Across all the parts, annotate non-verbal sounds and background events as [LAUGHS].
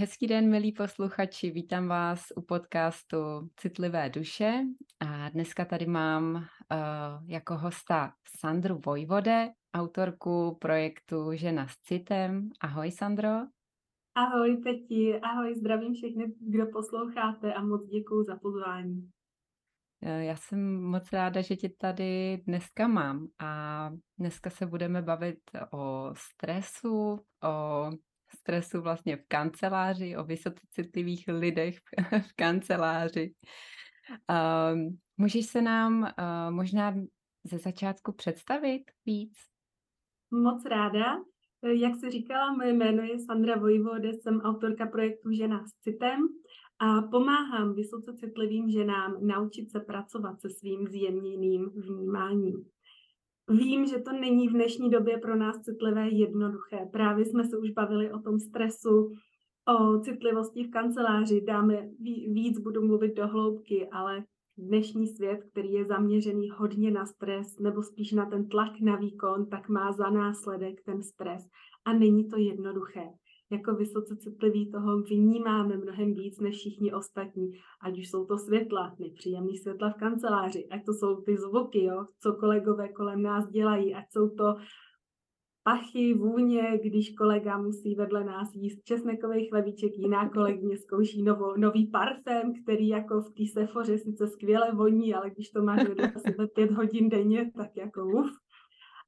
Hezký den, milí posluchači, vítám vás u podcastu Citlivé duše a dneska tady mám uh, jako hosta Sandru Vojvode, autorku projektu Žena s citem. Ahoj Sandro. Ahoj Peti, ahoj, zdravím všechny, kdo posloucháte a moc děkuji za pozvání. Eh, já jsem moc ráda, že tě tady dneska mám a dneska se budeme bavit o stresu, o stresu vlastně v kanceláři, o vysoce citlivých lidech v [LAUGHS] kanceláři. Um, můžeš se nám uh, možná ze začátku představit víc? Moc ráda. Jak se říkala, moje jméno je Sandra Vojvode, jsem autorka projektu Žena s citem a pomáhám vysoce citlivým ženám naučit se pracovat se svým zjemněným vnímáním. Vím, že to není v dnešní době pro nás citlivé jednoduché. Právě jsme se už bavili o tom stresu, o citlivosti v kanceláři. Dáme víc, budu mluvit do hloubky, ale dnešní svět, který je zaměřený hodně na stres nebo spíš na ten tlak na výkon, tak má za následek ten stres. A není to jednoduché jako vysoce citlivý toho vnímáme mnohem víc než všichni ostatní, ať už jsou to světla, nepříjemný světla v kanceláři, ať to jsou ty zvuky, jo, co kolegové kolem nás dělají, ať jsou to pachy, vůně, když kolega musí vedle nás jíst česnekový chlebíček, jiná kolegyně zkouší novo, nový parfém, který jako v té sefoře sice skvěle voní, ale když to máš vedle sebe pět hodin denně, tak jako uf.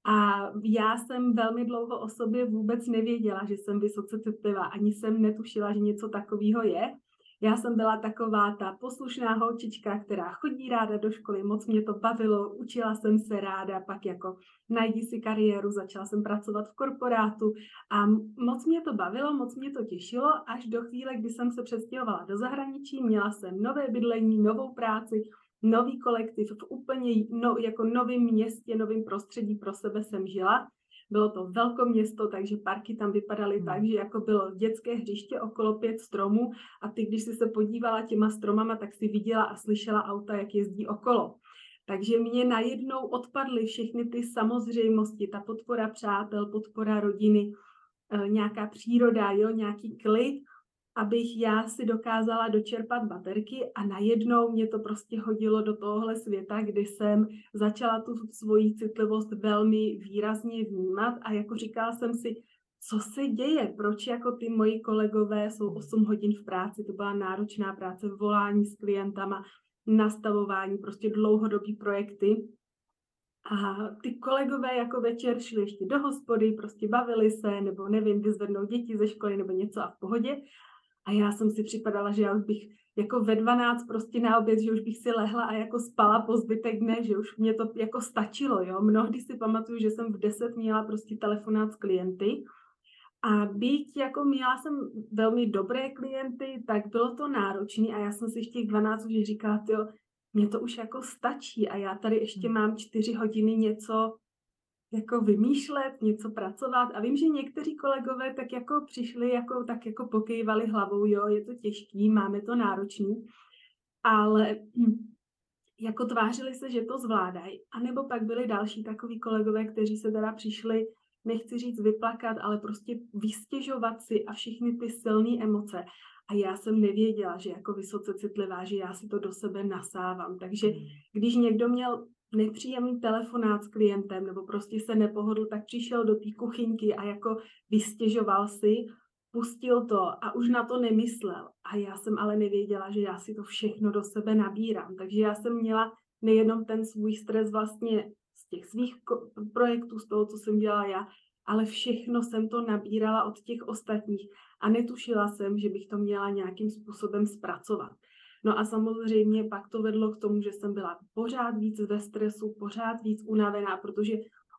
A já jsem velmi dlouho o sobě vůbec nevěděla, že jsem vysoce citlivá, ani jsem netušila, že něco takového je. Já jsem byla taková ta poslušná holčička, která chodí ráda do školy, moc mě to bavilo, učila jsem se ráda, pak jako najdi si kariéru, začala jsem pracovat v korporátu a moc mě to bavilo, moc mě to těšilo, až do chvíle, kdy jsem se přestěhovala do zahraničí, měla jsem nové bydlení, novou práci, nový kolektiv v úplně no, jako novém městě, novém prostředí pro sebe jsem žila. Bylo to velké město, takže parky tam vypadaly hmm. tak, že jako bylo dětské hřiště okolo pět stromů a ty, když jsi se podívala těma stromama, tak si viděla a slyšela auta, jak jezdí okolo. Takže mě najednou odpadly všechny ty samozřejmosti, ta podpora přátel, podpora rodiny, eh, nějaká příroda, jo, nějaký klid abych já si dokázala dočerpat baterky a najednou mě to prostě hodilo do tohohle světa, kdy jsem začala tu svoji citlivost velmi výrazně vnímat a jako říkala jsem si, co se děje, proč jako ty moji kolegové jsou 8 hodin v práci, to byla náročná práce, volání s klientama, nastavování, prostě dlouhodobý projekty. A ty kolegové jako večer šli ještě do hospody, prostě bavili se, nebo nevím, vyzvednou děti ze školy nebo něco a v pohodě. A já jsem si připadala, že já už bych jako ve 12 prostě na oběd, že už bych si lehla a jako spala po zbytek dne, že už mě to jako stačilo, jo. Mnohdy si pamatuju, že jsem v 10 měla prostě telefonát s klienty a být jako měla jsem velmi dobré klienty, tak bylo to náročné a já jsem si v těch 12 už říkala, jo, mě to už jako stačí a já tady ještě hmm. mám čtyři hodiny něco jako vymýšlet, něco pracovat. A vím, že někteří kolegové tak jako přišli, jako, tak jako pokývali hlavou, jo, je to těžký, máme to náročný, ale [CLEARS THROAT] jako tvářili se, že to zvládají. A nebo pak byli další takový kolegové, kteří se teda přišli, nechci říct vyplakat, ale prostě vystěžovat si a všechny ty silné emoce. A já jsem nevěděla, že jako vysoce citlivá, že já si to do sebe nasávám. Takže hmm. když někdo měl nepříjemný telefonát s klientem nebo prostě se nepohodl, tak přišel do té kuchyňky a jako vystěžoval si, pustil to a už na to nemyslel. A já jsem ale nevěděla, že já si to všechno do sebe nabírám. Takže já jsem měla nejenom ten svůj stres vlastně z těch svých projektů, z toho, co jsem dělala já, ale všechno jsem to nabírala od těch ostatních a netušila jsem, že bych to měla nějakým způsobem zpracovat. No a samozřejmě pak to vedlo k tomu, že jsem byla pořád víc ve stresu, pořád víc unavená, protože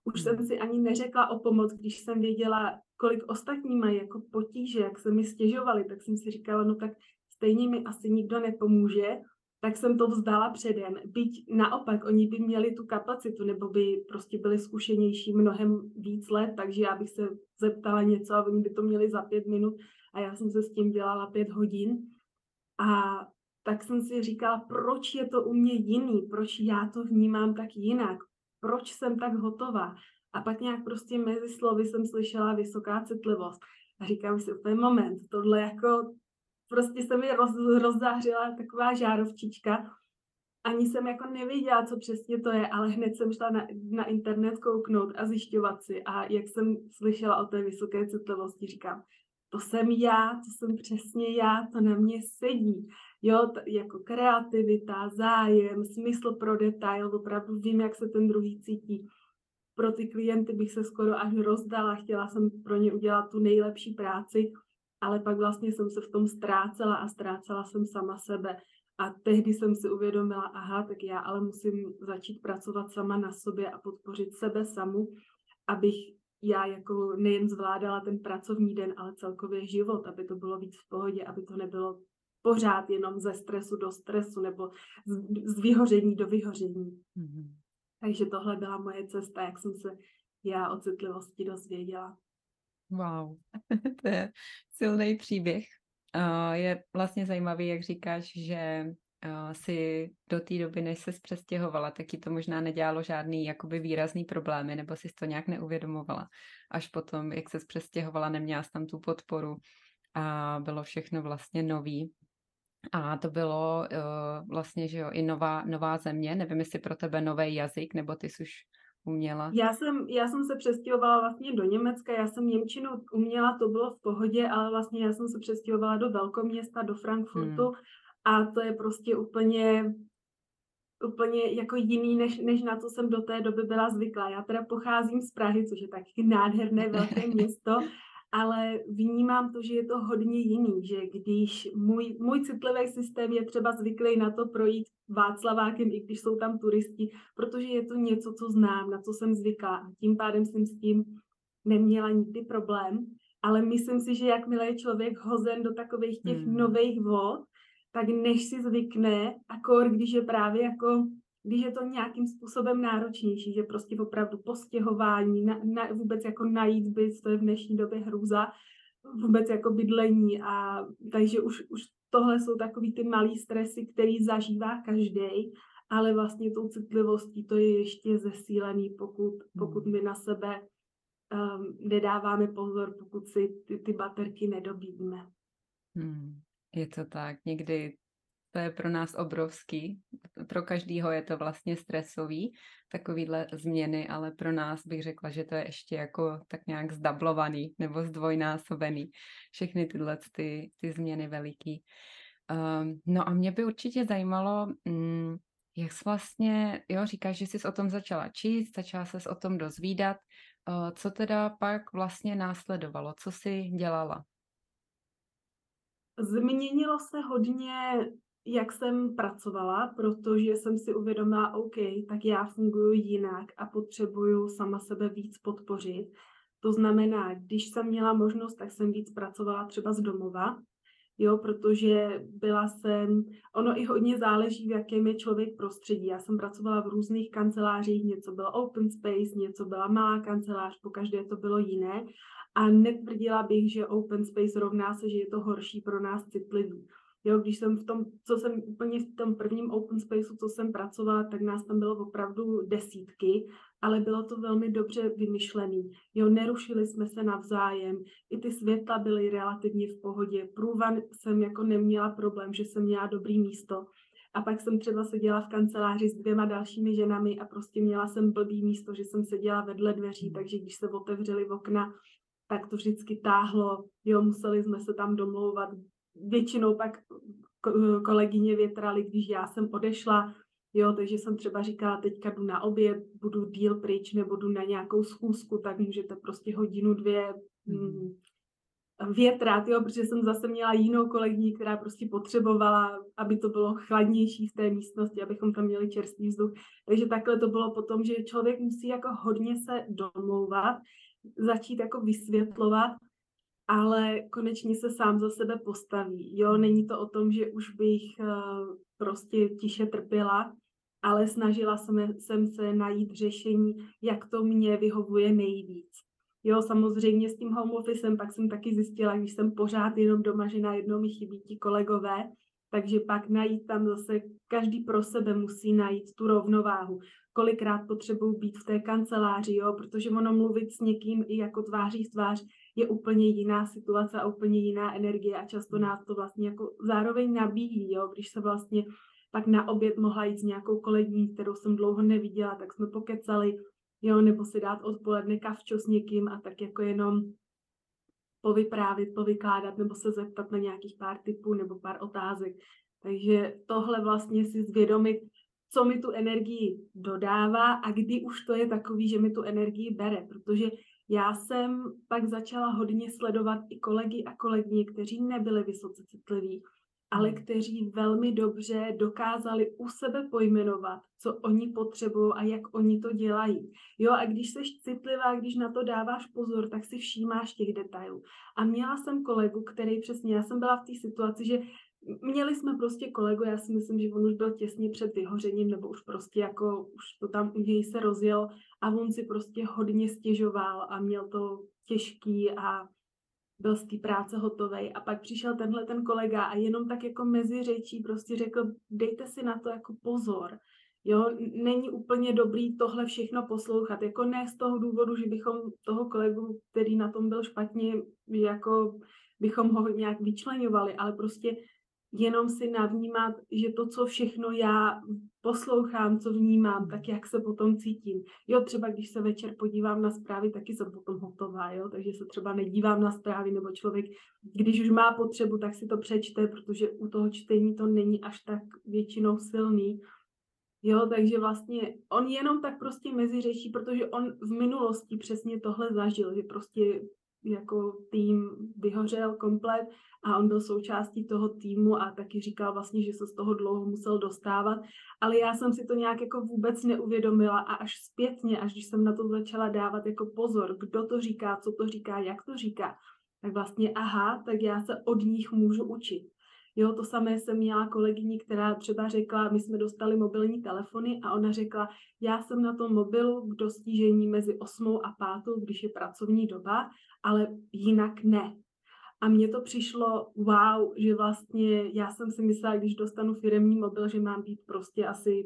už jsem hmm. si ani neřekla o pomoc, když jsem věděla, kolik ostatní mají jako potíže, jak se mi stěžovali, tak jsem si říkala, no tak stejně mi asi nikdo nepomůže, tak jsem to vzdala předem. Byť naopak, oni by měli tu kapacitu, nebo by prostě byli zkušenější mnohem víc let, takže já bych se zeptala něco a oni by to měli za pět minut a já jsem se s tím dělala pět hodin. A tak jsem si říkala, proč je to u mě jiný, proč já to vnímám tak jinak, proč jsem tak hotová. A pak nějak prostě mezi slovy jsem slyšela vysoká citlivost. A říkám si úplně moment, tohle jako prostě se mi roz, rozzářila taková žárovčička. Ani jsem jako nevěděla, co přesně to je, ale hned jsem šla na, na internet kouknout a zjišťovat si. A jak jsem slyšela o té vysoké citlivosti, říkám, to jsem já, to jsem přesně já, to na mě sedí. Jo, t- jako kreativita, zájem, smysl pro detail, opravdu vím, jak se ten druhý cítí. Pro ty klienty bych se skoro až rozdala, chtěla jsem pro ně udělat tu nejlepší práci, ale pak vlastně jsem se v tom ztrácela a ztrácela jsem sama sebe. A tehdy jsem si uvědomila, aha, tak já ale musím začít pracovat sama na sobě a podpořit sebe samu, abych já jako nejen zvládala ten pracovní den, ale celkově život, aby to bylo víc v pohodě, aby to nebylo pořád jenom ze stresu do stresu nebo z, z vyhoření do vyhoření. Mm-hmm. Takže tohle byla moje cesta, jak jsem se já o citlivosti dozvěděla. Wow, [LAUGHS] to je silný příběh. Je vlastně zajímavý, jak říkáš, že si do té doby, než se přestěhovala, tak ti to možná nedělalo žádný jakoby výrazný problémy, nebo si to nějak neuvědomovala. Až potom, jak se přestěhovala, neměla jsi tam tu podporu a bylo všechno vlastně nový. A to bylo uh, vlastně, že jo, i nová, nová země. Nevím, jestli pro tebe nový jazyk, nebo ty jsi už uměla? Já jsem, já jsem se přestěhovala vlastně do Německa, já jsem Němčinu uměla, to bylo v pohodě, ale vlastně já jsem se přestěhovala do velkoměsta, do Frankfurtu hmm. a to je prostě úplně úplně jako jiný, než, než na co jsem do té doby byla zvyklá. Já teda pocházím z Prahy, což je taky nádherné velké [LAUGHS] město, ale vnímám to, že je to hodně jiný, že když můj, můj citlivý systém je třeba zvyklý na to projít Václavákem, i když jsou tam turisti, protože je to něco, co znám, na co jsem zvyklá a tím pádem jsem s tím neměla nikdy problém, ale myslím si, že jakmile je člověk hozen do takových těch hmm. nových vod, tak než si zvykne, akor když je právě jako když je to nějakým způsobem náročnější, že prostě opravdu postěhování, na, na, vůbec jako najít byt, to je v dnešní době hrůza, vůbec jako bydlení a takže už, už tohle jsou takový ty malý stresy, který zažívá každý, ale vlastně tou citlivostí to je ještě zesílený, pokud, pokud my na sebe um, nedáváme pozor, pokud si ty, ty baterky nedobíjíme. Hmm, je to tak. Někdy to je pro nás obrovský. Pro každýho je to vlastně stresový, takovýhle změny, ale pro nás bych řekla, že to je ještě jako tak nějak zdablovaný nebo zdvojnásobený. Všechny tyhle ty, ty změny veliký. Um, no a mě by určitě zajímalo, um, jak jsi vlastně, jo, říkáš, že jsi o tom začala číst, začala se o tom dozvídat. Uh, co teda pak vlastně následovalo? Co jsi dělala? Změnilo se hodně jak jsem pracovala, protože jsem si uvědomila, OK, tak já funguji jinak a potřebuju sama sebe víc podpořit. To znamená, když jsem měla možnost, tak jsem víc pracovala třeba z domova, jo, protože byla jsem, ono i hodně záleží, v jakém je člověk prostředí. Já jsem pracovala v různých kancelářích, něco bylo open space, něco byla malá kancelář, po každé to bylo jiné. A netvrdila bych, že open space rovná se, že je to horší pro nás citlivý. Jo, když jsem v tom, co jsem úplně v tom prvním open spaceu, co jsem pracovala, tak nás tam bylo opravdu desítky, ale bylo to velmi dobře vymyšlený. Jo, nerušili jsme se navzájem, i ty světla byly relativně v pohodě. Průvan jsem jako neměla problém, že jsem měla dobrý místo. A pak jsem třeba seděla v kanceláři s dvěma dalšími ženami a prostě měla jsem blbý místo, že jsem seděla vedle dveří, hmm. takže když se otevřely okna, tak to vždycky táhlo, jo, museli jsme se tam domlouvat, většinou pak kolegyně větrali, když já jsem odešla, jo, takže jsem třeba říkala, teďka jdu na oběd, budu díl pryč nebo jdu na nějakou schůzku, tak můžete prostě hodinu, dvě mm, větrat, jo, protože jsem zase měla jinou kolegyni, která prostě potřebovala, aby to bylo chladnější v té místnosti, abychom tam měli čerstvý vzduch. Takže takhle to bylo potom, že člověk musí jako hodně se domlouvat, začít jako vysvětlovat ale konečně se sám za sebe postaví. Jo, není to o tom, že už bych uh, prostě tiše trpěla, ale snažila jsem, jsem se najít řešení, jak to mě vyhovuje nejvíc. Jo, samozřejmě s tím home officem pak jsem taky zjistila, když jsem pořád jenom doma, že najednou mi chybí ti kolegové, Takže pak najít tam zase, každý pro sebe musí najít tu rovnováhu. Kolikrát potřebuji být v té kanceláři, jo, protože ono mluvit s někým i jako tváří v tvář je úplně jiná situace a úplně jiná energie a často nás to vlastně jako zároveň nabíjí, jo, když se vlastně pak na oběd mohla jít s nějakou kolegyní, kterou jsem dlouho neviděla, tak jsme pokecali, jo, nebo si dát odpoledne kavčo s někým a tak jako jenom povyprávět, povykládat nebo se zeptat na nějakých pár typů nebo pár otázek. Takže tohle vlastně si zvědomit, co mi tu energii dodává a kdy už to je takový, že mi tu energii bere, protože já jsem pak začala hodně sledovat i kolegy a kolegyně, kteří nebyli vysoce citliví, ale hmm. kteří velmi dobře dokázali u sebe pojmenovat, co oni potřebují a jak oni to dělají. Jo, a když jsi citlivá, když na to dáváš pozor, tak si všímáš těch detailů. A měla jsem kolegu, který přesně, já jsem byla v té situaci, že Měli jsme prostě kolegu, já si myslím, že on už byl těsně před vyhořením, nebo už prostě jako, už to tam u něj se rozjel a on si prostě hodně stěžoval a měl to těžký a byl z té práce hotový. A pak přišel tenhle ten kolega a jenom tak jako mezi řečí prostě řekl, dejte si na to jako pozor. Jo, není úplně dobrý tohle všechno poslouchat. Jako ne z toho důvodu, že bychom toho kolegu, který na tom byl špatně, jako bychom ho nějak vyčlenovali, ale prostě jenom si navnímat, že to, co všechno já poslouchám, co vnímám, tak jak se potom cítím. Jo, třeba když se večer podívám na zprávy, taky jsem potom hotová, jo, takže se třeba nedívám na zprávy, nebo člověk, když už má potřebu, tak si to přečte, protože u toho čtení to není až tak většinou silný. Jo, takže vlastně on jenom tak prostě meziřeší, protože on v minulosti přesně tohle zažil, že prostě jako tým vyhořel komplet a on byl součástí toho týmu a taky říkal vlastně, že se z toho dlouho musel dostávat, ale já jsem si to nějak jako vůbec neuvědomila a až zpětně, až když jsem na to začala dávat jako pozor, kdo to říká, co to říká, jak to říká, tak vlastně aha, tak já se od nich můžu učit. Jo, to samé jsem měla kolegyni, která třeba řekla, my jsme dostali mobilní telefony a ona řekla, já jsem na tom mobilu k dostížení mezi 8 a 5, když je pracovní doba, ale jinak ne. A mně to přišlo wow, že vlastně já jsem si myslela, když dostanu firemní mobil, že mám být prostě asi,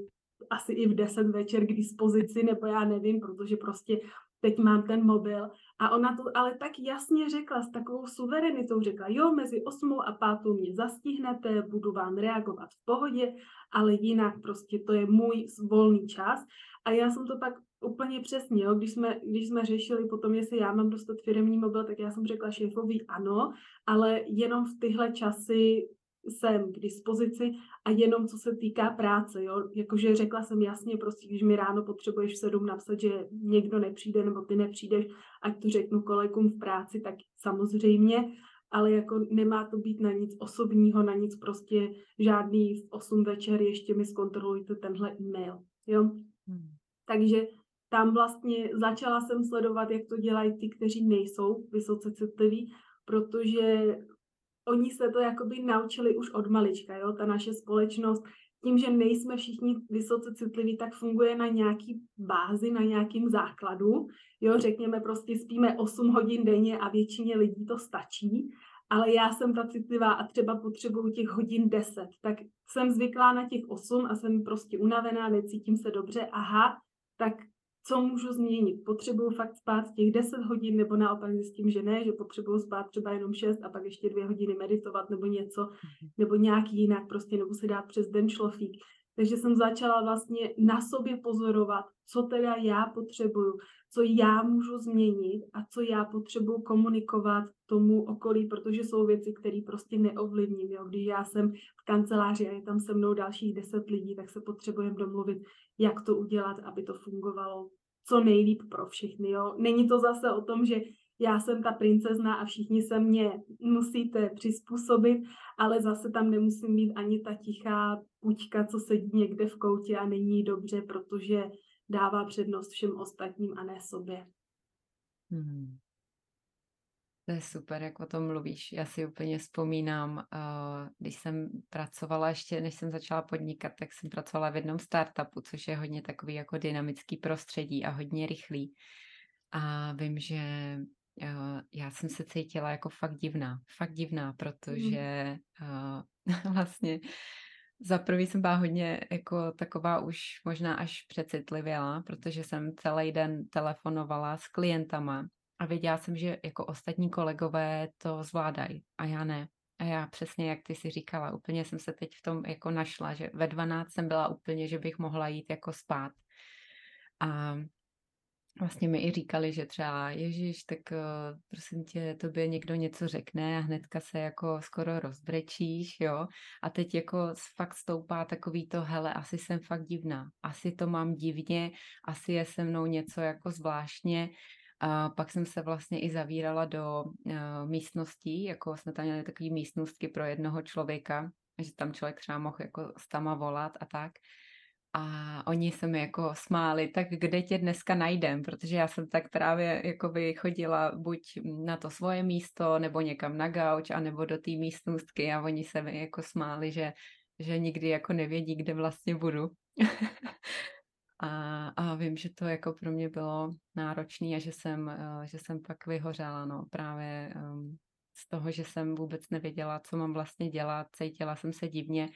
asi i v 10 večer k dispozici, nebo já nevím, protože prostě teď mám ten mobil. A ona to ale tak jasně řekla, s takovou suverenitou řekla, jo, mezi 8 a 5 mě zastihnete, budu vám reagovat v pohodě, ale jinak prostě to je můj volný čas. A já jsem to pak úplně přesně, jo, když jsme, když jsme řešili potom, jestli já mám dostat firmní mobil, tak já jsem řekla šéfovi ano, ale jenom v tyhle časy jsem k dispozici a jenom co se týká práce, jo, jakože řekla jsem jasně, prostě když mi ráno potřebuješ v sedm napsat, že někdo nepřijde nebo ty nepřijdeš, ať to řeknu kolegům v práci, tak samozřejmě, ale jako nemá to být na nic osobního, na nic prostě žádný v 8 večer ještě mi zkontrolujte tenhle e-mail, jo. Hmm. Takže tam vlastně začala jsem sledovat, jak to dělají ty, kteří nejsou vysoce citliví, protože oni se to jakoby naučili už od malička, jo, ta naše společnost, tím, že nejsme všichni vysoce citliví, tak funguje na nějaký bázi, na nějakým základu. Jo, řekněme prostě spíme 8 hodin denně a většině lidí to stačí, ale já jsem ta citlivá a třeba potřebuju těch hodin 10, tak jsem zvyklá na těch 8 a jsem prostě unavená, necítím se dobře, aha, tak co můžu změnit. Potřebuju fakt spát těch 10 hodin, nebo naopak zjistím, že ne, že potřebuju spát třeba jenom 6 a pak ještě dvě hodiny meditovat nebo něco, mhm. nebo nějak jinak prostě, nebo si dát přes den šlofík. Takže jsem začala vlastně na sobě pozorovat, co teda já potřebuju, co já můžu změnit a co já potřebuju komunikovat tomu okolí, protože jsou věci, které prostě neovlivním. Jo. Když já jsem v kanceláři a je tam se mnou dalších deset lidí, tak se potřebujeme domluvit, jak to udělat, aby to fungovalo co nejlíp pro všechny. Jo. Není to zase o tom, že já jsem ta princezna a všichni se mě musíte přizpůsobit, ale zase tam nemusím mít ani ta tichá puťka, co sedí někde v koutě a není dobře, protože dává přednost všem ostatním a ne sobě. Hmm. To je super, jak o tom mluvíš. Já si úplně vzpomínám, uh, když jsem pracovala ještě, než jsem začala podnikat, tak jsem pracovala v jednom startupu, což je hodně takový jako dynamický prostředí a hodně rychlý. A vím, že uh, já jsem se cítila jako fakt divná, fakt divná, protože uh, [LAUGHS] vlastně za prvý jsem byla hodně jako taková už možná až přecitlivěla, protože jsem celý den telefonovala s klientama a věděla jsem, že jako ostatní kolegové to zvládají a já ne. A já přesně, jak ty si říkala, úplně jsem se teď v tom jako našla, že ve 12 jsem byla úplně, že bych mohla jít jako spát. A vlastně mi i říkali, že třeba Ježíš, tak uh, prosím tě, tobě někdo něco řekne a hnedka se jako skoro rozbrečíš, jo. A teď jako fakt stoupá takový to, hele, asi jsem fakt divná, asi to mám divně, asi je se mnou něco jako zvláštně. A pak jsem se vlastně i zavírala do uh, místností, jako jsme tam měli takové místnostky pro jednoho člověka, že tam člověk třeba mohl jako s tama volat a tak. A oni se mi jako smáli, tak kde tě dneska najdem, protože já jsem tak právě jako by chodila buď na to svoje místo, nebo někam na gauč, anebo do té místnostky a oni se mi jako smáli, že, že nikdy jako nevědí, kde vlastně budu. [LAUGHS] a, a vím, že to jako pro mě bylo náročné a že jsem, eh, že jsem pak vyhořela, no, právě um, z toho, že jsem vůbec nevěděla, co mám vlastně dělat, cítila jsem se divně,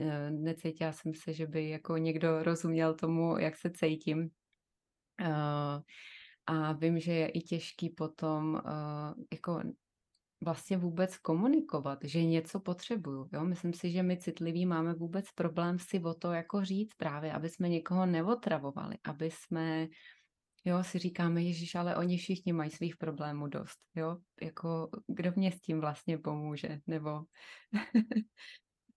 Eh, necítila jsem se, že by jako někdo rozuměl tomu, jak se cítím. Eh, a vím, že je i těžký potom eh, jako vlastně vůbec komunikovat, že něco potřebuju. Jo? Myslím si, že my citliví máme vůbec problém si o to jako říct právě, aby jsme někoho neotravovali, aby jsme, jo, si říkáme, Ježíš, ale oni všichni mají svých problémů dost, jo, jako kdo mě s tím vlastně pomůže, nebo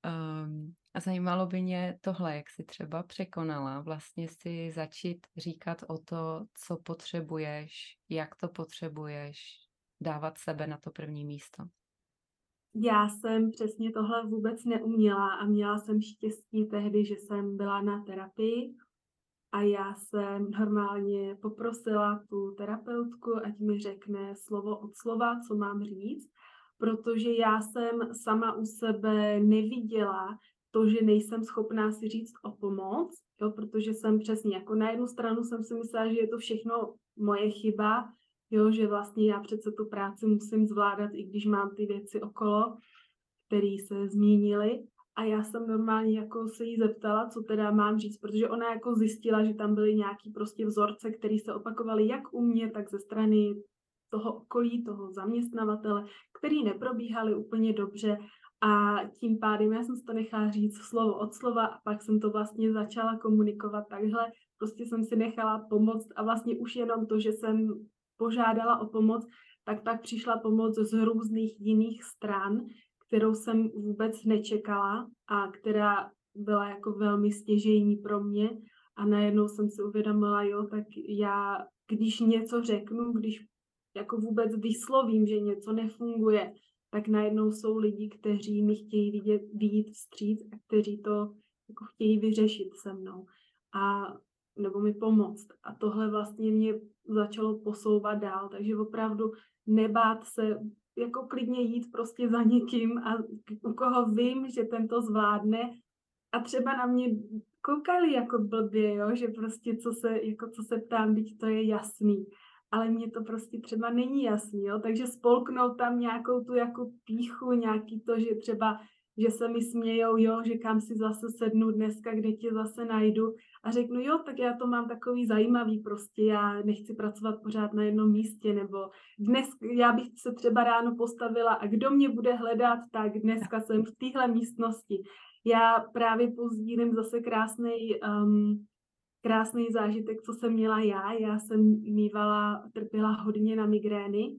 Um, [LAUGHS] a zajímalo by mě tohle, jak si třeba překonala vlastně si začít říkat o to, co potřebuješ, jak to potřebuješ, dávat sebe na to první místo. Já jsem přesně tohle vůbec neuměla a měla jsem štěstí tehdy, že jsem byla na terapii a já jsem normálně poprosila tu terapeutku, ať mi řekne slovo od slova, co mám říct protože já jsem sama u sebe neviděla to, že nejsem schopná si říct o pomoc, jo, protože jsem přesně, jako na jednu stranu jsem si myslela, že je to všechno moje chyba, jo, že vlastně já přece tu práci musím zvládat, i když mám ty věci okolo, které se zmínily. A já jsem normálně jako se jí zeptala, co teda mám říct, protože ona jako zjistila, že tam byly nějaký prostě vzorce, které se opakovaly jak u mě, tak ze strany toho okolí, toho zaměstnavatele, který neprobíhaly úplně dobře a tím pádem já jsem si to nechala říct slovo od slova a pak jsem to vlastně začala komunikovat takhle. Prostě jsem si nechala pomoct a vlastně už jenom to, že jsem požádala o pomoc, tak pak přišla pomoc z různých jiných stran, kterou jsem vůbec nečekala a která byla jako velmi stěžejní pro mě. A najednou jsem si uvědomila, jo, tak já, když něco řeknu, když jako vůbec vyslovím, že něco nefunguje, tak najednou jsou lidi, kteří mi chtějí vidět, vidět vstříc a kteří to jako chtějí vyřešit se mnou a nebo mi pomoct. A tohle vlastně mě začalo posouvat dál, takže opravdu nebát se, jako klidně jít prostě za někým a u koho vím, že ten to zvládne a třeba na mě koukali jako blbě, jo? že prostě co se, jako co se ptám, byť to je jasný ale mně to prostě třeba není jasný, jo? takže spolknout tam nějakou tu jako píchu, nějaký to, že třeba, že se mi smějou, jo, že kam si zase sednu dneska, kde tě zase najdu a řeknu, jo, tak já to mám takový zajímavý prostě, já nechci pracovat pořád na jednom místě, nebo dnes, já bych se třeba ráno postavila a kdo mě bude hledat, tak dneska jsem v téhle místnosti. Já právě pozdílím zase krásný um, krásný zážitek, co jsem měla já. Já jsem mývala, trpěla hodně na migrény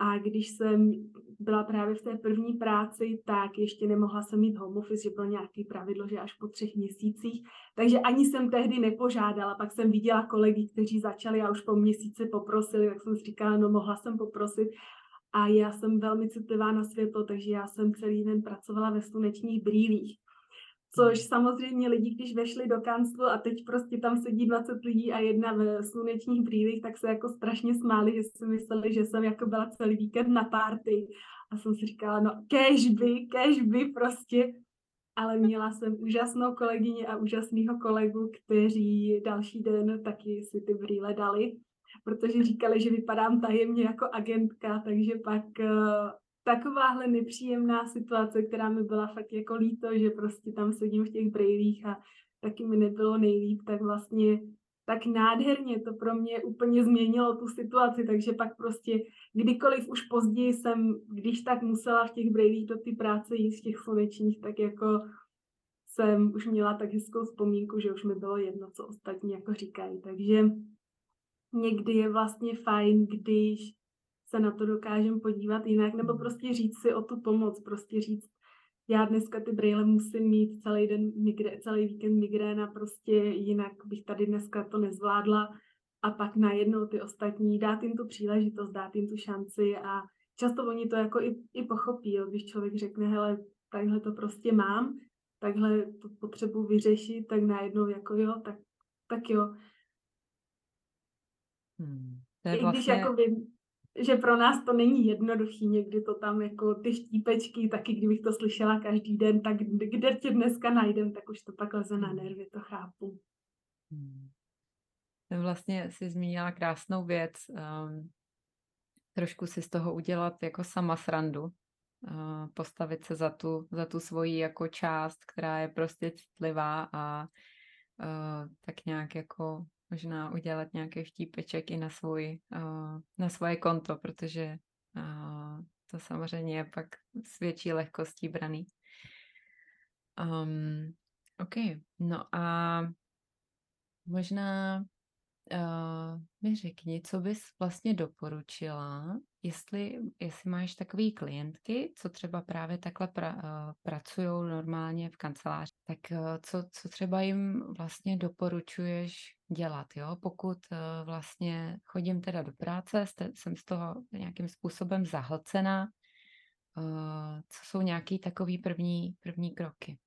a když jsem byla právě v té první práci, tak ještě nemohla jsem mít home office, že bylo nějaké pravidlo, že až po třech měsících. Takže ani jsem tehdy nepožádala. Pak jsem viděla kolegy, kteří začali a už po měsíci poprosili, tak jsem si říkala, no mohla jsem poprosit. A já jsem velmi citlivá na světlo, takže já jsem celý den pracovala ve slunečních brýlích což samozřejmě lidi, když vešli do kanclu a teď prostě tam sedí 20 lidí a jedna v slunečních brýlích, tak se jako strašně smáli, že si mysleli, že jsem jako byla celý víkend na party. A jsem si říkala, no kežby, kežby prostě. Ale měla jsem úžasnou kolegyni a úžasného kolegu, kteří další den taky si ty brýle dali. protože říkali, že vypadám tajemně jako agentka, takže pak uh, takováhle nepříjemná situace, která mi byla fakt jako líto, že prostě tam sedím v těch brejlích a taky mi nebylo nejlíp, tak vlastně tak nádherně to pro mě úplně změnilo tu situaci, takže pak prostě kdykoliv už později jsem, když tak musela v těch brejlích do ty práce jít v těch slunečních, tak jako jsem už měla tak hezkou vzpomínku, že už mi bylo jedno, co ostatní jako říkají. Takže někdy je vlastně fajn, když se na to dokážem podívat jinak, nebo prostě říct si o tu pomoc, prostě říct, já dneska ty brýle musím mít celý den, migré, celý víkend migréna, prostě jinak bych tady dneska to nezvládla a pak najednou ty ostatní dát jim tu příležitost, dát jim tu šanci a často oni to jako i, i pochopí, jo, když člověk řekne, hele, takhle to prostě mám, takhle to potřebuji vyřešit, tak najednou jako jo, tak, tak jo. Hmm. To je vlastně... I když vlastně jako vím, že pro nás to není jednoduchý, někdy to tam jako ty štípečky, taky kdybych to slyšela každý den, tak kde tě dneska najdem, tak už to pak leze na hmm. nervy, to chápu. Hmm. Vlastně si zmínila krásnou věc, um, trošku si z toho udělat jako sama srandu, uh, postavit se za tu, za tu svoji jako část, která je prostě citlivá a uh, tak nějak jako možná udělat nějaký štípeček i na, svůj, uh, na svoje konto, protože uh, to samozřejmě je pak s větší lehkostí braný. Um, OK, no a možná uh, mi řekni, co bys vlastně doporučila, jestli, jestli máš takové klientky, co třeba právě takhle pra, uh, pracují normálně v kanceláři, tak uh, co, co třeba jim vlastně doporučuješ dělat, jo? Pokud uh, vlastně chodím teda do práce, jsem z toho nějakým způsobem zahlcená, co jsou nějaký takový první, první kroky?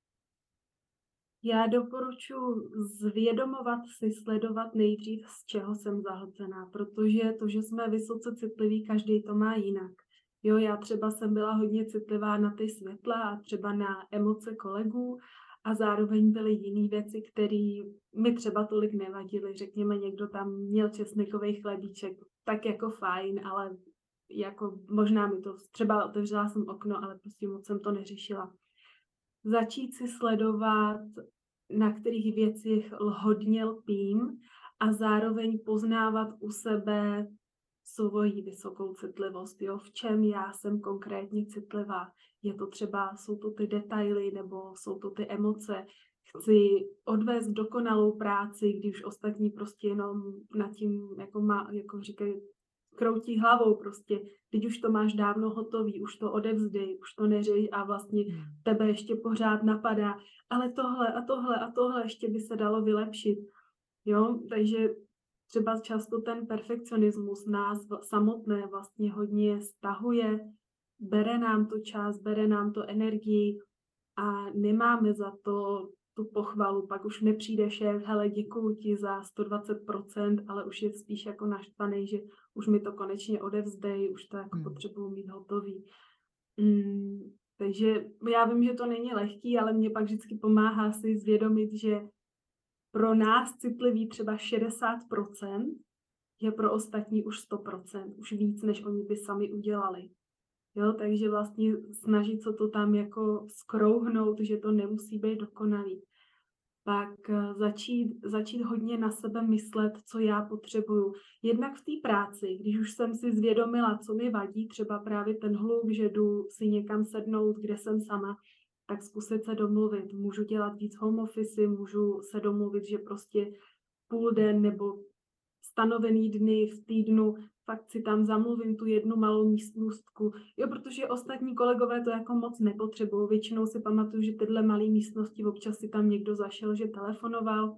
Já doporučuji zvědomovat si, sledovat nejdřív, z čeho jsem zahlcená, protože to, že jsme vysoce citliví, každý to má jinak. Jo, já třeba jsem byla hodně citlivá na ty světla a třeba na emoce kolegů a zároveň byly jiné věci, které mi třeba tolik nevadily. Řekněme, někdo tam měl česnekový chlebíček, tak jako fajn, ale jako možná mi to, třeba otevřela jsem okno, ale prostě moc jsem to neřešila začít si sledovat, na kterých věcích hodně lpím a zároveň poznávat u sebe svoji vysokou citlivost, jo, v čem já jsem konkrétně citlivá. Je to třeba, jsou to ty detaily nebo jsou to ty emoce. Chci odvést dokonalou práci, když ostatní prostě jenom nad tím, jako, má, jako říkají, kroutí hlavou prostě, teď už to máš dávno hotový, už to odevzdej, už to neřej a vlastně hmm. tebe ještě pořád napadá, ale tohle a tohle a tohle ještě by se dalo vylepšit. Jo, takže třeba často ten perfekcionismus nás samotné vlastně hodně stahuje, bere nám to čas, bere nám to energii a nemáme za to tu pochvalu, pak už nepřijde šéf, hele, děkuji ti za 120%, ale už je spíš jako naštvaný, že už mi to konečně odevzdej, už to jako hmm. potřebuji mít hotový. Mm, takže já vím, že to není lehký, ale mě pak vždycky pomáhá si zvědomit, že pro nás citlivý třeba 60% je pro ostatní už 100%, už víc, než oni by sami udělali. Jo, takže vlastně snažit se to tam jako skrouhnout, že to nemusí být dokonalý. Pak eh, začít, začít hodně na sebe myslet, co já potřebuju. Jednak v té práci, když už jsem si zvědomila, co mi vadí, třeba právě ten hluk, že jdu si někam sednout, kde jsem sama, tak zkusit se domluvit. Můžu dělat víc home office, můžu se domluvit, že prostě půl den nebo stanovený dny v týdnu fakt si tam zamluvím tu jednu malou místnostku. Jo, protože ostatní kolegové to jako moc nepotřebují. Většinou si pamatuju, že tyhle malé místnosti občas si tam někdo zašel, že telefonoval,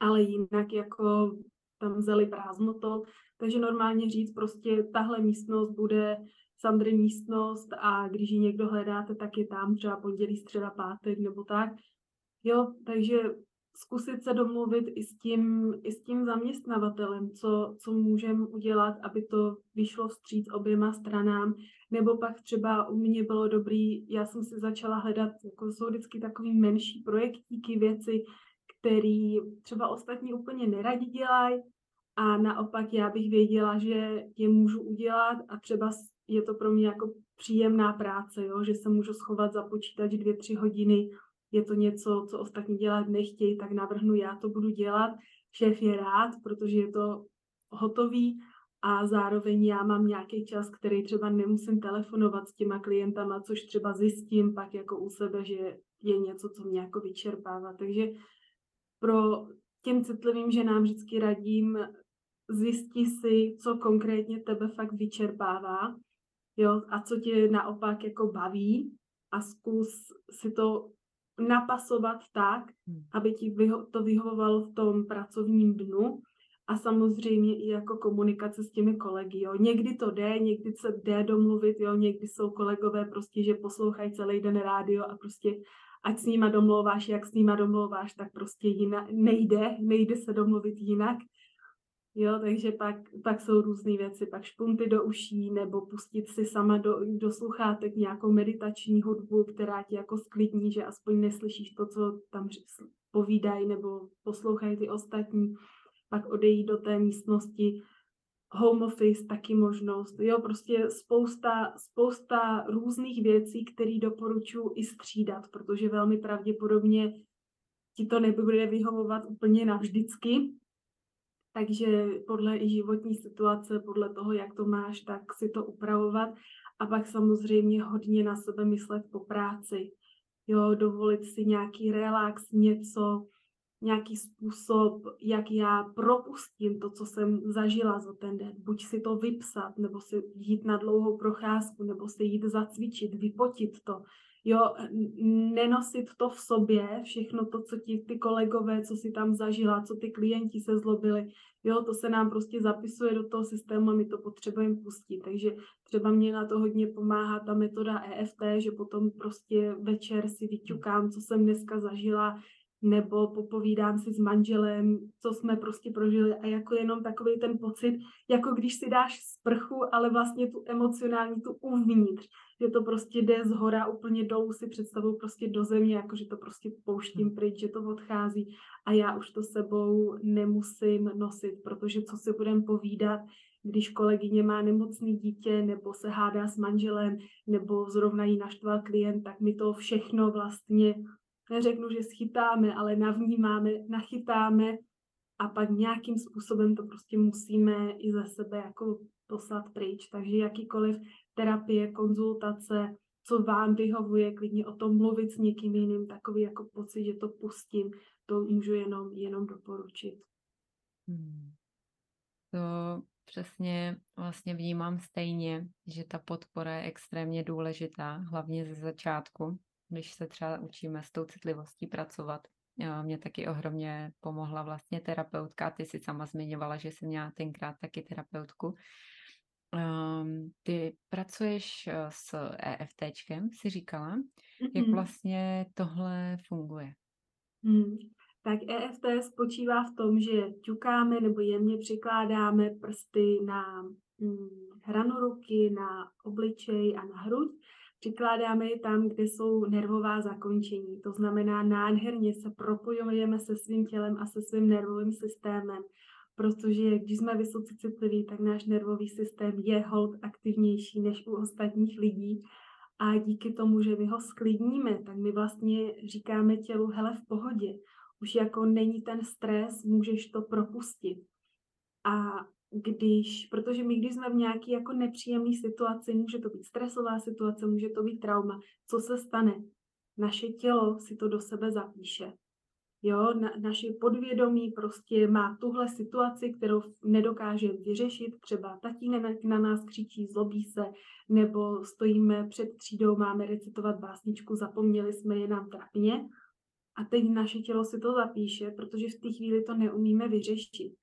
ale jinak jako tam vzali prázdnoto. Takže normálně říct prostě tahle místnost bude Sandry místnost a když ji někdo hledáte, tak je tam třeba pondělí, středa, pátek nebo tak. Jo, takže zkusit se domluvit i s tím, i s tím zaměstnavatelem, co, co můžeme udělat, aby to vyšlo vstříc oběma stranám, nebo pak třeba u mě bylo dobrý, já jsem si začala hledat, jako jsou vždycky takový menší projektíky, věci, které třeba ostatní úplně neradi dělají, a naopak já bych věděla, že je můžu udělat a třeba je to pro mě jako příjemná práce, jo? že se můžu schovat za počítač dvě, tři hodiny, je to něco, co ostatní dělat nechtějí, tak navrhnu, já to budu dělat. Šéf je rád, protože je to hotový a zároveň já mám nějaký čas, který třeba nemusím telefonovat s těma klientama, což třeba zjistím pak jako u sebe, že je něco, co mě jako vyčerpává. Takže pro těm citlivým ženám vždycky radím, zjistí si, co konkrétně tebe fakt vyčerpává jo, a co tě naopak jako baví a zkus si to napasovat tak, hmm. aby ti to vyhovovalo v tom pracovním dnu a samozřejmě i jako komunikace s těmi kolegy. Jo. Někdy to jde, někdy se jde domluvit, jo. někdy jsou kolegové prostě, že poslouchají celý den rádio a prostě ať s nima domlouváš, jak s nima domlouváš, tak prostě jinak, nejde, nejde se domluvit jinak. Jo, takže pak, pak jsou různé věci, pak špunty do uší, nebo pustit si sama do, do sluchátek nějakou meditační hudbu, která ti jako sklidní, že aspoň neslyšíš to, co tam povídají, nebo poslouchají ty ostatní, pak odejít do té místnosti, home office taky možnost, jo, prostě spousta, spousta různých věcí, které doporučuji i střídat, protože velmi pravděpodobně ti to nebude vyhovovat úplně navždycky, takže podle i životní situace, podle toho, jak to máš, tak si to upravovat a pak samozřejmě hodně na sebe myslet po práci. Jo, dovolit si nějaký relax, něco, nějaký způsob, jak já propustím to, co jsem zažila za ten den. Buď si to vypsat, nebo si jít na dlouhou procházku, nebo si jít zacvičit, vypotit to. Jo, nenosit to v sobě, všechno to, co ti ty kolegové, co si tam zažila, co ty klienti se zlobili, jo, to se nám prostě zapisuje do toho systému a my to potřebujeme pustit. Takže třeba mě na to hodně pomáhá ta metoda EFT, že potom prostě večer si vyťukám, co jsem dneska zažila, nebo popovídám si s manželem, co jsme prostě prožili a jako jenom takový ten pocit, jako když si dáš sprchu, ale vlastně tu emocionální, tu uvnitř, že to prostě jde z hora úplně dolů, si představuju prostě do země, jako že to prostě pouštím pryč, že to odchází a já už to sebou nemusím nosit, protože co si budem povídat, když kolegyně má nemocný dítě, nebo se hádá s manželem, nebo zrovna jí naštval klient, tak mi to všechno vlastně neřeknu, že schytáme, ale navnímáme, nachytáme a pak nějakým způsobem to prostě musíme i ze sebe jako poslat pryč. Takže jakýkoliv terapie, konzultace, co vám vyhovuje, klidně o tom mluvit s někým jiným, takový jako pocit, že to pustím, to můžu jenom, jenom doporučit. Hmm. To přesně vlastně vnímám stejně, že ta podpora je extrémně důležitá, hlavně ze začátku, když se třeba učíme s tou citlivostí pracovat. Mě taky ohromně pomohla vlastně terapeutka. Ty si sama zmiňovala, že jsi měla tenkrát taky terapeutku. Um, ty pracuješ eh, s EFTčkem, si říkala. Jak vlastně tohle funguje? Mm. Tak EFT spočívá v tom, že ťukáme nebo jemně přikládáme prsty na mm, hranu ruky, na obličej a na hruď Přikládáme je tam, kde jsou nervová zakončení. To znamená, nádherně se propojujeme se svým tělem a se svým nervovým systémem, protože když jsme vysoce citliví, tak náš nervový systém je hold aktivnější než u ostatních lidí. A díky tomu, že my ho sklidníme, tak my vlastně říkáme tělu, hele, v pohodě, už jako není ten stres, můžeš to propustit. A když, protože my, když jsme v nějaké jako nepříjemné situaci, může to být stresová situace, může to být trauma, co se stane? Naše tělo si to do sebe zapíše. Jo, na, naše podvědomí prostě má tuhle situaci, kterou nedokáže vyřešit. Třeba tatínek na nás křičí, zlobí se, nebo stojíme před třídou, máme recitovat básničku, zapomněli jsme je nám trapně. A teď naše tělo si to zapíše, protože v té chvíli to neumíme vyřešit.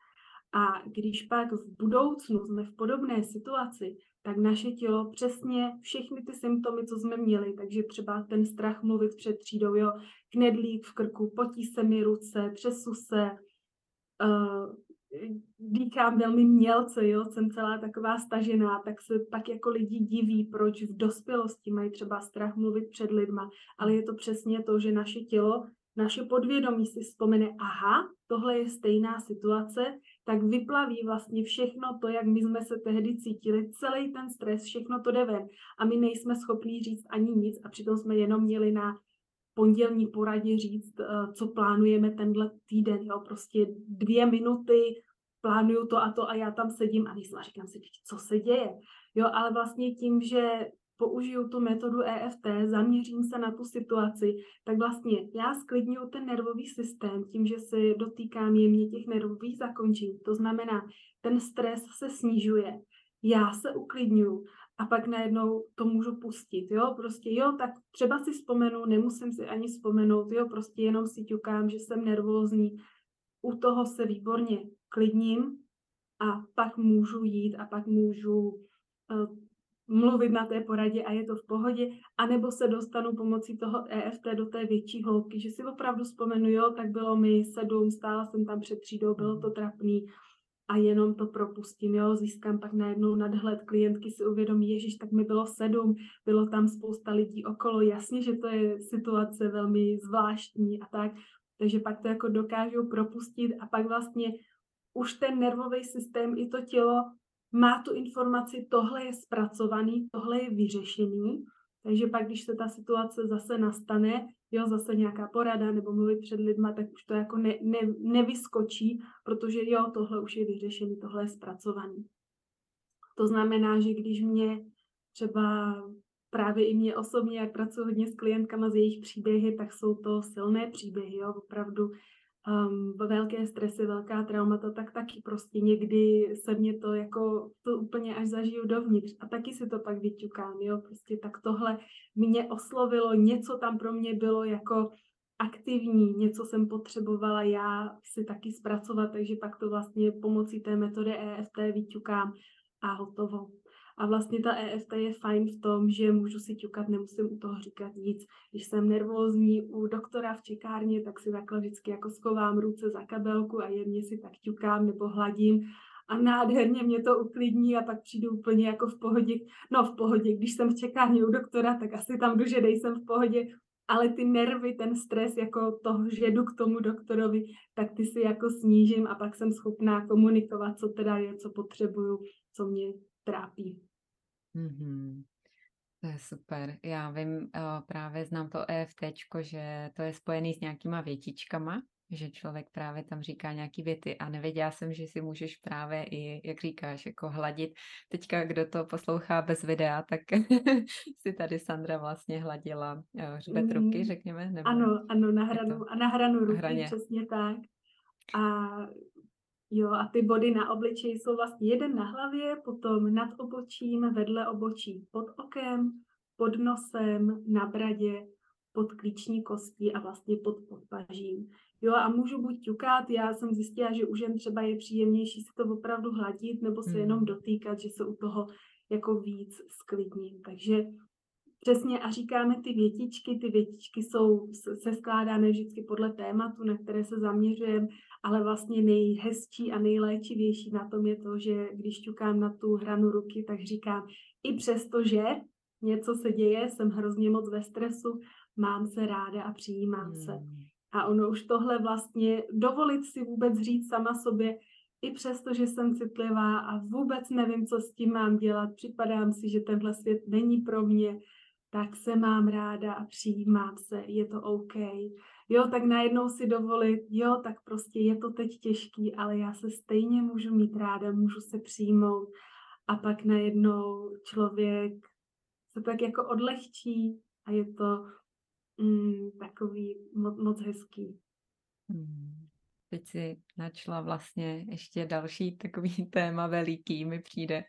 A když pak v budoucnu jsme v podobné situaci, tak naše tělo přesně všechny ty symptomy, co jsme měli, takže třeba ten strach mluvit před třídou, jo, knedlík v krku, potí se mi ruce, třesu se, uh, dýchám velmi mělce, jo, jsem celá taková stažená, tak se pak jako lidi diví, proč v dospělosti mají třeba strach mluvit před lidma, ale je to přesně to, že naše tělo, naše podvědomí si vzpomene, aha, tohle je stejná situace, tak vyplaví vlastně všechno to, jak my jsme se tehdy cítili, celý ten stres, všechno to jde ven. A my nejsme schopní říct ani nic a přitom jsme jenom měli na pondělní poradě říct, eh, co plánujeme tenhle týden, jo, prostě dvě minuty, plánuju to a to a já tam sedím a nejsem a říkám si, co se děje, jo, ale vlastně tím, že použiju tu metodu EFT, zaměřím se na tu situaci, tak vlastně já sklidňuju ten nervový systém tím, že se dotýkám jemně těch nervových zakončení. To znamená, ten stres se snižuje, já se uklidňuju a pak najednou to můžu pustit, jo, prostě jo, tak třeba si vzpomenu, nemusím si ani vzpomenout, jo, prostě jenom si ťukám, že jsem nervózní, u toho se výborně klidním a pak můžu jít a pak můžu uh, mluvit na té poradě a je to v pohodě, anebo se dostanu pomocí toho EFT do té větší hloubky, že si opravdu vzpomenu, jo, tak bylo mi sedm, stála jsem tam před třídou, bylo to trapný a jenom to propustím, jo, získám pak najednou nadhled, klientky si uvědomí, ježiš, tak mi bylo sedm, bylo tam spousta lidí okolo, jasně, že to je situace velmi zvláštní a tak, takže pak to jako dokážu propustit a pak vlastně už ten nervový systém i to tělo má tu informaci, tohle je zpracovaný, tohle je vyřešený, takže pak, když se ta situace zase nastane, jo, zase nějaká porada nebo mluvit před lidma, tak už to jako ne, ne, nevyskočí, protože jo, tohle už je vyřešený, tohle je zpracovaný. To znamená, že když mě třeba právě i mě osobně, jak pracuji hodně s klientkama z jejich příběhy, tak jsou to silné příběhy, jo, opravdu um, velké stresy, velká traumata, tak taky prostě někdy se mě to jako to úplně až zažiju dovnitř a taky si to pak vyťukám, jo, prostě tak tohle mě oslovilo, něco tam pro mě bylo jako aktivní, něco jsem potřebovala já si taky zpracovat, takže pak to vlastně pomocí té metody EFT vyťukám a hotovo. A vlastně ta EFT je fajn v tom, že můžu si ťukat, nemusím u toho říkat nic. Když jsem nervózní u doktora v čekárně, tak si takhle vždycky jako skovám ruce za kabelku a jemně si tak ťukám nebo hladím a nádherně mě to uklidní a pak přijdu úplně jako v pohodě. No v pohodě, když jsem v čekárně u doktora, tak asi tam jdu, že nejsem v pohodě, ale ty nervy, ten stres jako toho, že jdu k tomu doktorovi, tak ty si jako snížím a pak jsem schopná komunikovat, co teda je, co potřebuju, co mě trápí. Mm-hmm. To je super. Já vím, eh, právě znám to EFT, že to je spojený s nějakýma větičkama, že člověk právě tam říká nějaký věty a nevěděla jsem, že si můžeš právě i, jak říkáš, jako hladit. Teďka, kdo to poslouchá bez videa, tak [LAUGHS] si tady Sandra vlastně hladila eh, hřbet ruky, mm-hmm. řekněme. Nebo ano, ano, na hranu, a na hranu ruky, hraně. přesně tak. A Jo, a ty body na obličeji jsou vlastně jeden na hlavě, potom nad obočím, vedle obočí, pod okem, pod nosem, na bradě, pod klíční kostí a vlastně pod podpažím. Jo, a můžu buď ťukat, já jsem zjistila, že u žen třeba je příjemnější si to opravdu hladit, nebo se hmm. jenom dotýkat, že se u toho jako víc sklidním. Takže Přesně a říkáme ty větičky, ty větičky jsou se skládány vždycky podle tématu, na které se zaměřujeme, ale vlastně nejhezčí a nejléčivější na tom je to, že když ťukám na tu hranu ruky, tak říkám, i přesto, že něco se děje, jsem hrozně moc ve stresu, mám se ráda a přijímám hmm. se. A ono už tohle vlastně dovolit si vůbec říct sama sobě, i přesto, že jsem citlivá a vůbec nevím, co s tím mám dělat, připadám si, že tenhle svět není pro mě, tak se mám ráda a přijímám se, je to OK. Jo, tak najednou si dovolit, jo, tak prostě je to teď těžký, ale já se stejně můžu mít ráda, můžu se přijmout a pak najednou člověk se tak jako odlehčí a je to mm, takový moc, moc hezký. Hmm. Teď si načla vlastně ještě další takový [LAUGHS] téma veliký, mi přijde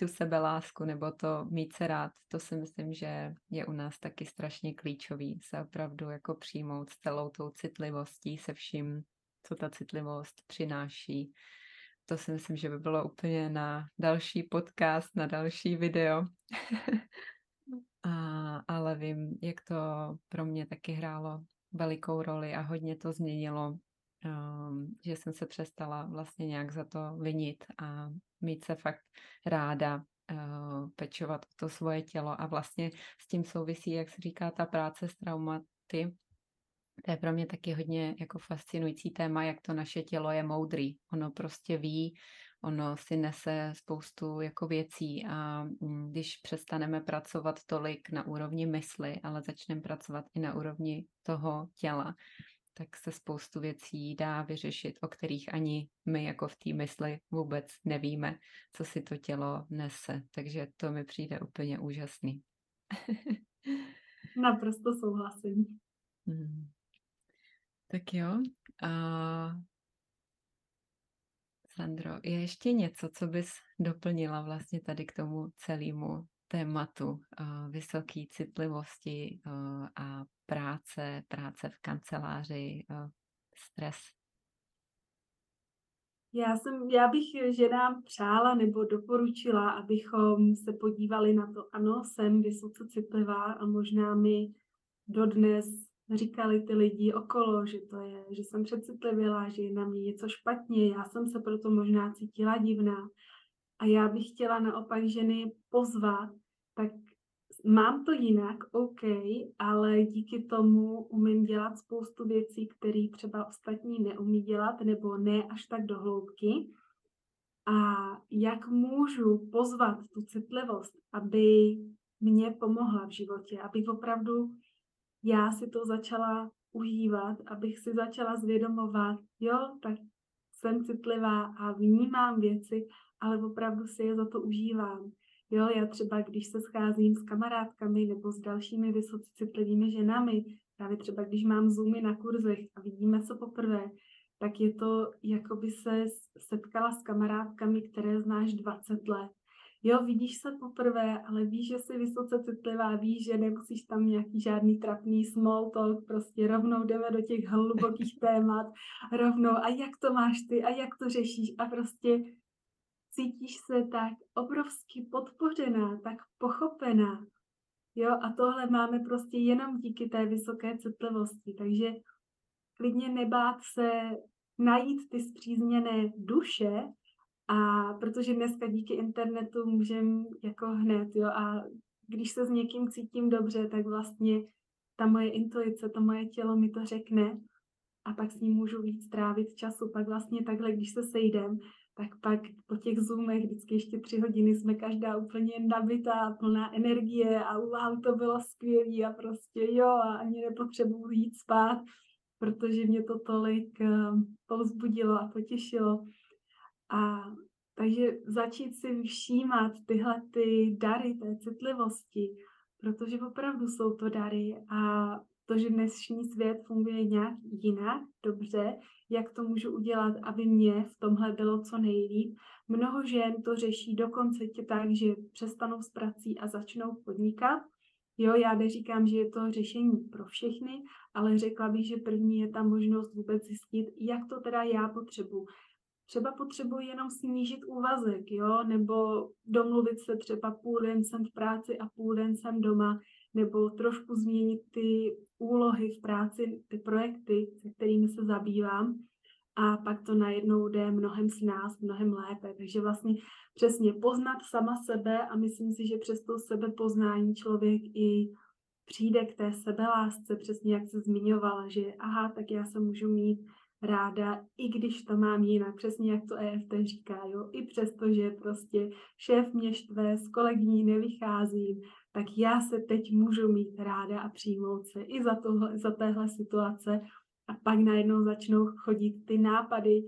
tu sebelásku nebo to mít se rád, to si myslím, že je u nás taky strašně klíčový, se opravdu jako přijmout s celou tou citlivostí, se vším, co ta citlivost přináší. To si myslím, že by bylo úplně na další podcast, na další video. [LAUGHS] a, ale vím, jak to pro mě taky hrálo velikou roli a hodně to změnilo že jsem se přestala vlastně nějak za to vinit a mít se fakt ráda, uh, pečovat o to svoje tělo. A vlastně s tím souvisí, jak se říká, ta práce s traumaty, To je pro mě taky hodně jako fascinující téma, jak to naše tělo je moudrý. Ono prostě ví, ono si nese spoustu jako věcí. A když přestaneme pracovat tolik na úrovni mysli, ale začneme pracovat i na úrovni toho těla, tak se spoustu věcí dá vyřešit, o kterých ani my jako v té mysli vůbec nevíme, co si to tělo nese. Takže to mi přijde úplně úžasný. [LAUGHS] Naprosto souhlasím. Hmm. Tak jo. A Sandro, je ještě něco, co bys doplnila vlastně tady k tomu celému tématu uh, vysoké citlivosti uh, a práce, práce v kanceláři, uh, stres? Já, jsem, já bych ženám přála nebo doporučila, abychom se podívali na to, ano, jsem vysoce citlivá a možná mi dodnes říkali ty lidi okolo, že to je, že jsem přecitlivěla, že je na mě něco špatně, já jsem se proto možná cítila divná. A já bych chtěla naopak ženy pozvat, tak mám to jinak, OK, ale díky tomu umím dělat spoustu věcí, které třeba ostatní neumí dělat, nebo ne až tak do hloubky. A jak můžu pozvat tu citlivost, aby mě pomohla v životě, abych opravdu já si to začala užívat, abych si začala zvědomovat, jo, tak jsem citlivá a vnímám věci, ale opravdu si je za to užívám. Jo, já třeba, když se scházím s kamarádkami nebo s dalšími vysoce citlivými ženami, právě třeba když mám zoomy na kurzech a vidíme se poprvé, tak je to, jako by se setkala s kamarádkami, které znáš 20 let. Jo, vidíš se poprvé, ale víš, že jsi vysoce citlivá, víš, že nemusíš tam nějaký žádný trapný small talk, prostě rovnou jdeme do těch hlubokých témat, rovnou a jak to máš ty? A jak to řešíš? A prostě cítíš se tak obrovsky podpořená, tak pochopená. Jo, a tohle máme prostě jenom díky té vysoké citlivosti, takže klidně nebát se najít ty zpřízněné duše, a protože dneska díky internetu můžem jako hned, jo, a když se s někým cítím dobře, tak vlastně ta moje intuice, to moje tělo mi to řekne a pak s ním můžu víc trávit času. Pak vlastně takhle, když se sejdem, tak pak po těch zoomech vždycky ještě tři hodiny jsme každá úplně nabitá, plná energie a wow, to bylo skvělé a prostě jo a ani nepotřebuji jít spát, protože mě to tolik uh, povzbudilo a potěšilo. A takže začít si všímat tyhle ty dary té citlivosti, protože opravdu jsou to dary a to, že dnešní svět funguje nějak jinak, dobře, jak to můžu udělat, aby mě v tomhle bylo co nejlíp. Mnoho žen to řeší dokonce tě tak, že přestanou s prací a začnou podnikat. Jo, já neříkám, že je to řešení pro všechny, ale řekla bych, že první je ta možnost vůbec zjistit, jak to teda já potřebuji třeba potřebuji jenom snížit úvazek, jo, nebo domluvit se třeba půl den jsem v práci a půl den jsem doma, nebo trošku změnit ty úlohy v práci, ty projekty, se kterými se zabývám. A pak to najednou jde mnohem s nás, mnohem lépe. Takže vlastně přesně poznat sama sebe a myslím si, že přes to sebepoznání člověk i přijde k té sebelásce, přesně jak se zmiňovala, že aha, tak já se můžu mít ráda, i když to mám jinak, přesně jak to EFT říká, jo, i přesto, že prostě šéf mě štve, s kolegyní nevycházím, tak já se teď můžu mít ráda a přijmout se i za, tohle, za téhle situace a pak najednou začnou chodit ty nápady,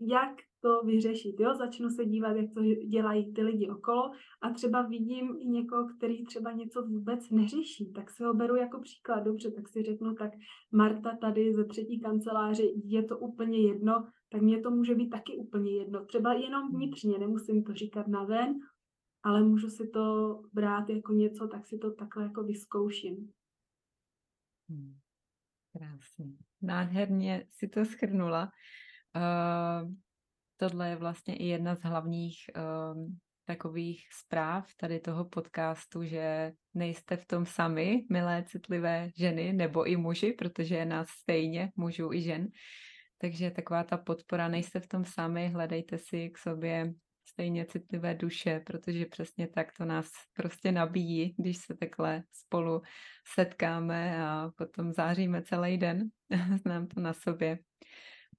jak to vyřešit. Jo? Začnu se dívat, jak to dělají ty lidi okolo a třeba vidím i někoho, který třeba něco vůbec neřeší, tak si ho beru jako příklad. Dobře, tak si řeknu, tak Marta tady ze třetí kanceláře, je to úplně jedno, tak mně to může být taky úplně jedno. Třeba jenom vnitřně, nemusím to říkat na ven, ale můžu si to brát jako něco, tak si to takhle jako vyzkouším. Hmm. Krásně. Nádherně si to schrnula. Uh, tohle je vlastně i jedna z hlavních um, takových zpráv tady toho podcastu, že nejste v tom sami, milé citlivé ženy, nebo i muži, protože je nás stejně, mužů i žen. Takže taková ta podpora, nejste v tom sami, hledejte si k sobě stejně citlivé duše, protože přesně tak to nás prostě nabíjí, když se takhle spolu setkáme a potom záříme celý den. [LAUGHS] Znám to na sobě.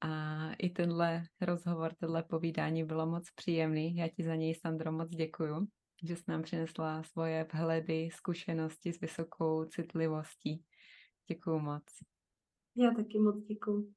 A i tenhle rozhovor, tenhle povídání bylo moc příjemný. Já ti za něj, Sandro, moc děkuju, že jsi nám přinesla svoje vhledy, zkušenosti s vysokou citlivostí. Děkuju moc. Já taky moc děkuju.